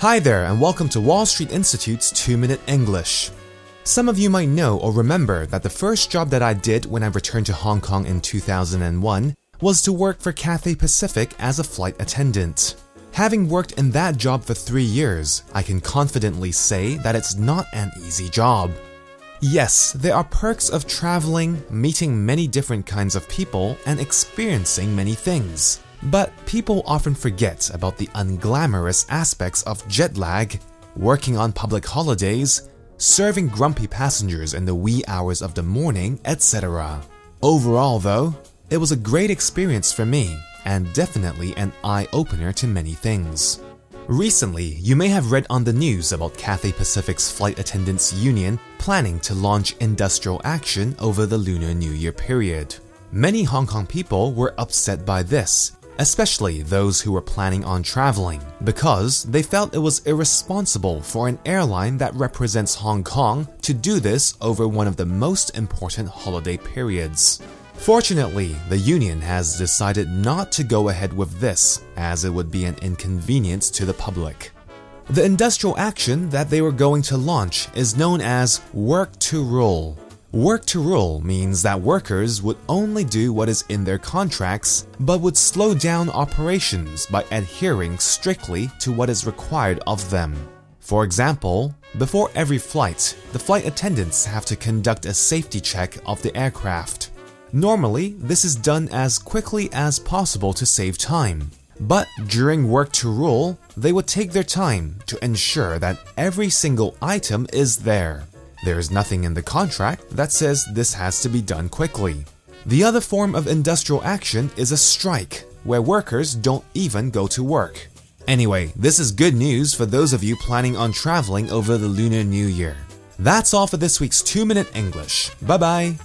Hi there, and welcome to Wall Street Institute's 2 Minute English. Some of you might know or remember that the first job that I did when I returned to Hong Kong in 2001 was to work for Cathay Pacific as a flight attendant. Having worked in that job for three years, I can confidently say that it's not an easy job. Yes, there are perks of traveling, meeting many different kinds of people, and experiencing many things. But people often forget about the unglamorous aspects of jet lag, working on public holidays, serving grumpy passengers in the wee hours of the morning, etc. Overall, though, it was a great experience for me and definitely an eye opener to many things. Recently, you may have read on the news about Cathay Pacific's Flight Attendants Union planning to launch industrial action over the Lunar New Year period. Many Hong Kong people were upset by this, especially those who were planning on traveling, because they felt it was irresponsible for an airline that represents Hong Kong to do this over one of the most important holiday periods. Fortunately, the union has decided not to go ahead with this, as it would be an inconvenience to the public. The industrial action that they were going to launch is known as Work to Rule. Work to Rule means that workers would only do what is in their contracts, but would slow down operations by adhering strictly to what is required of them. For example, before every flight, the flight attendants have to conduct a safety check of the aircraft. Normally, this is done as quickly as possible to save time. But during work to rule, they would take their time to ensure that every single item is there. There is nothing in the contract that says this has to be done quickly. The other form of industrial action is a strike, where workers don't even go to work. Anyway, this is good news for those of you planning on traveling over the Lunar New Year. That's all for this week's 2 Minute English. Bye bye.